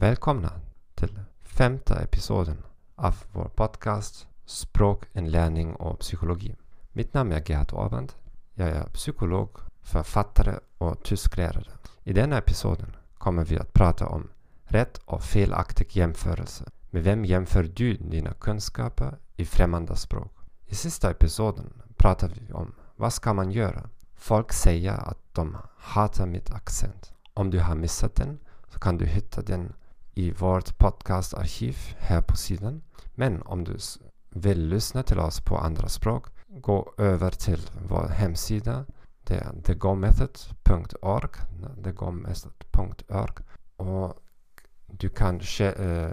Och välkomna till femte episoden av vår podcast Språk, inlärning och psykologi. Mitt namn är Gerhard Orband. Jag är psykolog, författare och tysklärare. I denna episoden kommer vi att prata om rätt och felaktig jämförelse. Med vem jämför du dina kunskaper i främmande språk? I sista episoden pratar vi om vad ska man göra? Folk säger att de hatar mitt accent. Om du har missat den så kan du hitta den i vårt podcastarkiv här på sidan. Men om du vill lyssna till oss på andra språk, gå över till vår hemsida. Det är thegomethod.org thegomethod.org och du kan eh,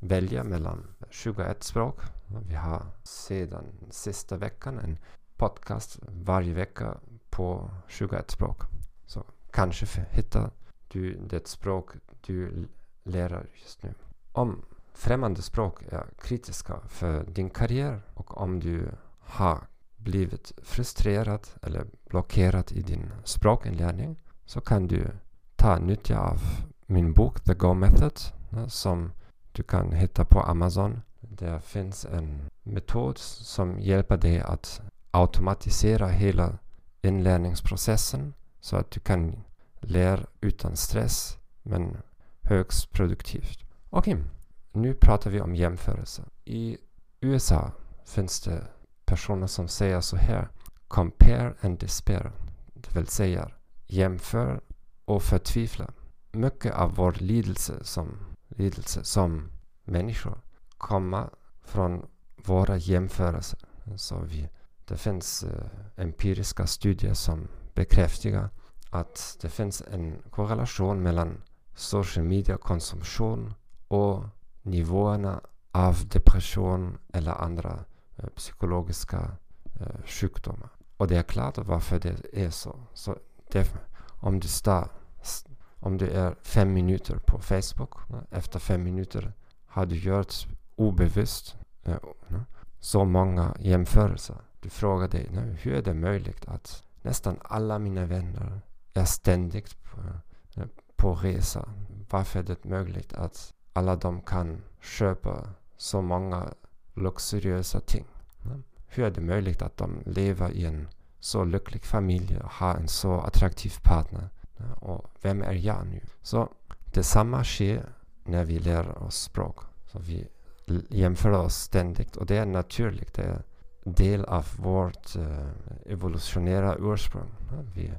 välja mellan 21 språk. Vi har sedan sista veckan en podcast varje vecka på 21 språk. Så kanske hittar du det språk du lär just nu. Om främmande språk är kritiska för din karriär och om du har blivit frustrerad eller blockerad i din språkinlärning så kan du ta nytta av min bok The Go Method eh, som du kan hitta på Amazon. Det finns en metod som hjälper dig att automatisera hela inlärningsprocessen så att du kan lära utan stress men högst produktivt. Okej, okay. nu pratar vi om jämförelse. I USA finns det personer som säger så här Compare and despair. Det vill säga jämför och förtvivla. Mycket av vår lidelse som, lidelse som människor kommer från våra jämförelser. Så vi, det finns eh, empiriska studier som bekräftar att det finns en korrelation mellan social media-konsumtion och nivåerna av depression eller andra eh, psykologiska eh, sjukdomar. Och det är klart varför det är så. så det, om, du star, om du är fem minuter på Facebook, eh, efter fem minuter har du gjort obevisst eh, så många jämförelser. Du frågar dig, hur är det möjligt att nästan alla mina vänner är ständigt på, eh, på resa. Varför är det möjligt att alla de kan köpa så många luxuriösa ting? Hur är det möjligt att de lever i en så lycklig familj och har en så attraktiv partner? Och vem är jag nu? Så detsamma sker när vi lär oss språk. Så vi jämför oss ständigt och det är naturligt. Det är del av vårt eh, evolutionära ursprung. Vi,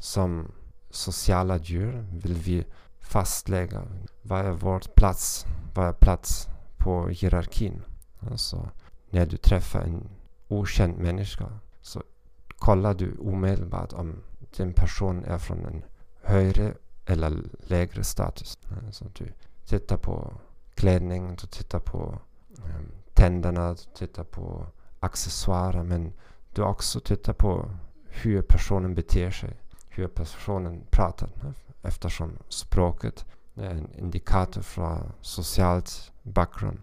som sociala djur vill vi fastlägga vad är vår plats, vad är plats på hierarkin. Alltså, när du träffar en okänd människa så kollar du omedelbart om den person är från en högre eller lägre status. Alltså, du tittar på klädning, du tittar på um, tänderna, du tittar på accessoarer men du också tittar på hur personen beter sig hur personen pratar eh, eftersom språket är en indikator från socialt bakgrund.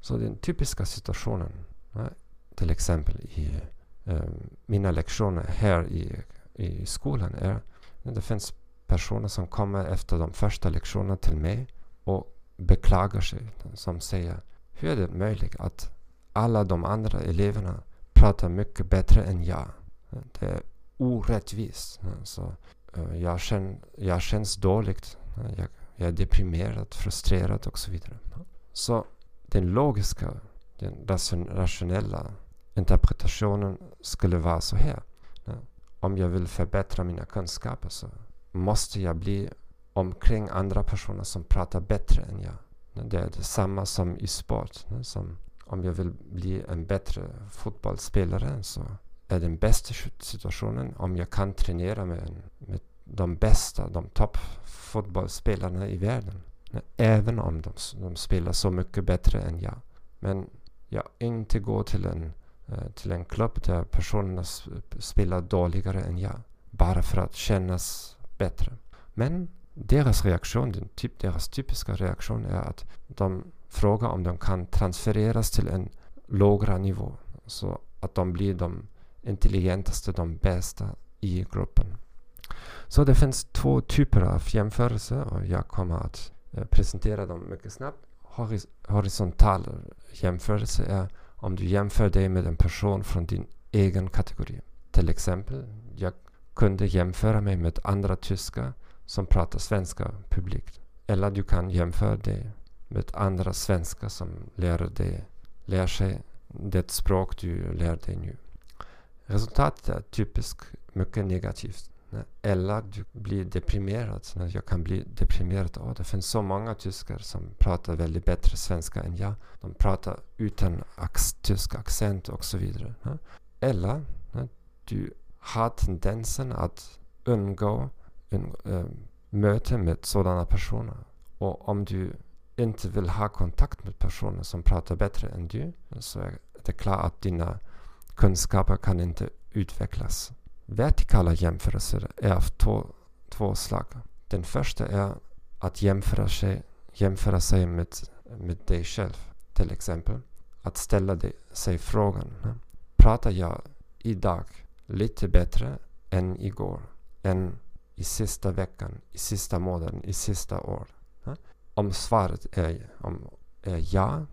Så den typiska situationen, eh, till exempel i eh, mina lektioner här i, i skolan är att det finns personer som kommer efter de första lektionerna till mig och beklagar sig. Som säger hur är det möjligt att alla de andra eleverna pratar mycket bättre än jag? Det är orättvist. Så, eh, jag, känn, jag känns dåligt. Jag, jag är deprimerad, frustrerad och så vidare. Så den logiska, den rationella interpretationen skulle vara så här. Om jag vill förbättra mina kunskaper så måste jag bli omkring andra personer som pratar bättre än jag. Det är detsamma som i sport. Som om jag vill bli en bättre fotbollsspelare så är den bästa situationen om jag kan tränera med, med de bästa, de toppfotbollsspelarna i världen. Även om de, de, spelar så mycket bättre än jag. Men jag inte går till en, eh, till en klubb där personerna spelar dåligare än jag. Bara för att kännas bättre. Men deras reaktion, den typ, deras typiska reaktion är att de frågar om de kan transfereras till en lågre nivå. Så att de blir de intelligentaste, de bästa i gruppen. Så det finns två typer av jämförelser och jag kommer att eh, presentera dem mycket snabbt. Horis horisontal jämförelse är om du jämför dig med en person från din egen kategori. Till exempel, jag kunde jämföra mig med andra tyskar som pratar svenska publikt. Eller du kan jämföra dig med andra svenskar som lär, dig, lär sig det språk du lär dig nu. Resultatet är typiskt mycket negativt. Eller du blir deprimerad. Jag kan bli deprimerad. Oh, det finns så många tyskar som pratar väldigt bättre svenska än jag. De pratar utan ax tysk accent och så vidare. Eller du har tendensen att undgå undgå äh, möte med sådana personer. Och om du inte vill ha kontakt med personer som pratar bättre än du så är det klart att dina kunskaper kan inte utvecklas. Vertikala jämförelser är av två, två slag. Den första är att jämföra sig, jämföra sig med, med dig själv. Till exempel att ställa dig, sig frågan. Pratar jag idag lite bättre än igår? Än i sista veckan, i sista månaden, i sista år? Om svaret är, om, är ja,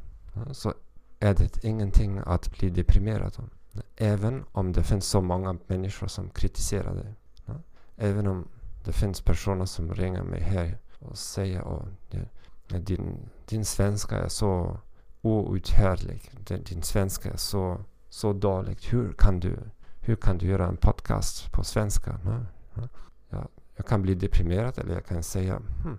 så är det ingenting att bli deprimerad om. Även om det finns så många människor som kritiserar dig. Även om det finns personer som ringer mig här och säger att din, din svenska är så outhärdlig. Din svenska är så, så dålig. Hur kan, du, hur kan du göra en podcast på svenska? Ja, jag kan bli deprimerad eller jag kan säga hmm,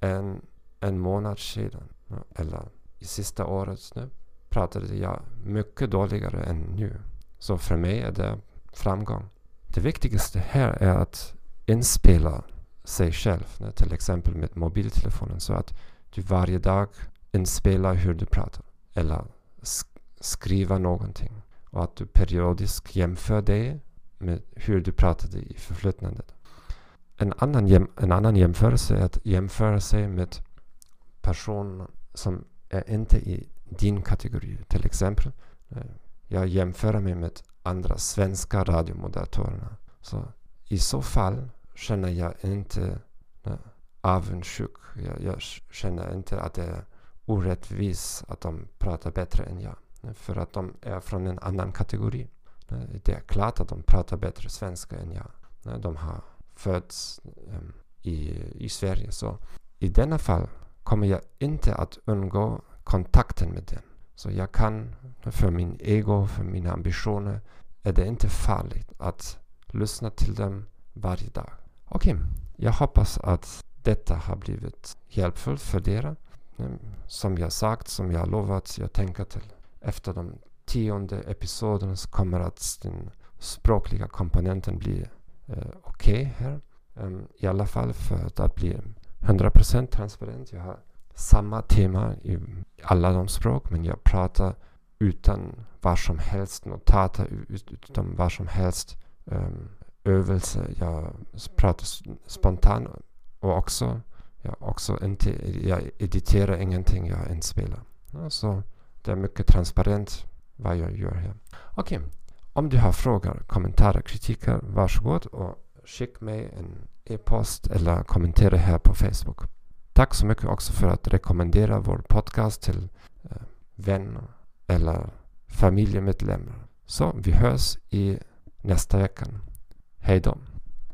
en, en månad sedan eller i sista året nu pratade jag mycket dåligare än nu. Så för mig är det framgång. Det viktigaste här är att inspela sig själv, till exempel med mobiltelefonen, så att du varje dag inspelar hur du pratar. Eller sk skriva någonting. Och att du periodiskt jämför dig med hur du pratade i förflyttnandet. En annan, jäm en annan jämförelse är att jämföra sig med personer som är inte i din kategori. Till exempel, eh, jag jämför mig med andra svenska radiomoderatorer. Så i så fall känner jag inte eh, avundsjuk. Jag, jag känner inte att det är orättvist att de pratar bättre än jag. För att de är från en annan kategori. Eh, det är klart att de pratar bättre svenska än jag. De har fötts i, i Sverige. Så i denna fall kommer jag inte att undgå kontakten med den. Så jag kan, för min ego, för mina ambitioner, är det inte farligt att lyssna till dem varje dag. Okej, okay. jag hoppas att detta har blivit hjälpfullt för er. Mm, som jag sagt, som jag lovat, jag tänker till efter de tionde episoderna så kommer att den språkliga komponenten bli eh, okej okay här. Um, I alla fall för att bli 100% transparent. Jag har samma tema i alla de språk men jag pratar utan vad som helst notater, utan vad som helst um, övelse. Jag pratar spontant och också, jag, också inte, jag editerar ingenting, jag inspelar. Ja, så det är mycket transparent vad jag gör här. Okej, okay. om du har frågor, kommentarer, kritiker, varsågod och skicka mig en e-post eller kommentera här på Facebook. Tack så mycket också för att rekommendera vår podcast till eh, vänner eller familjemedlemmar. Så vi hörs i nästa vecka. Hej då!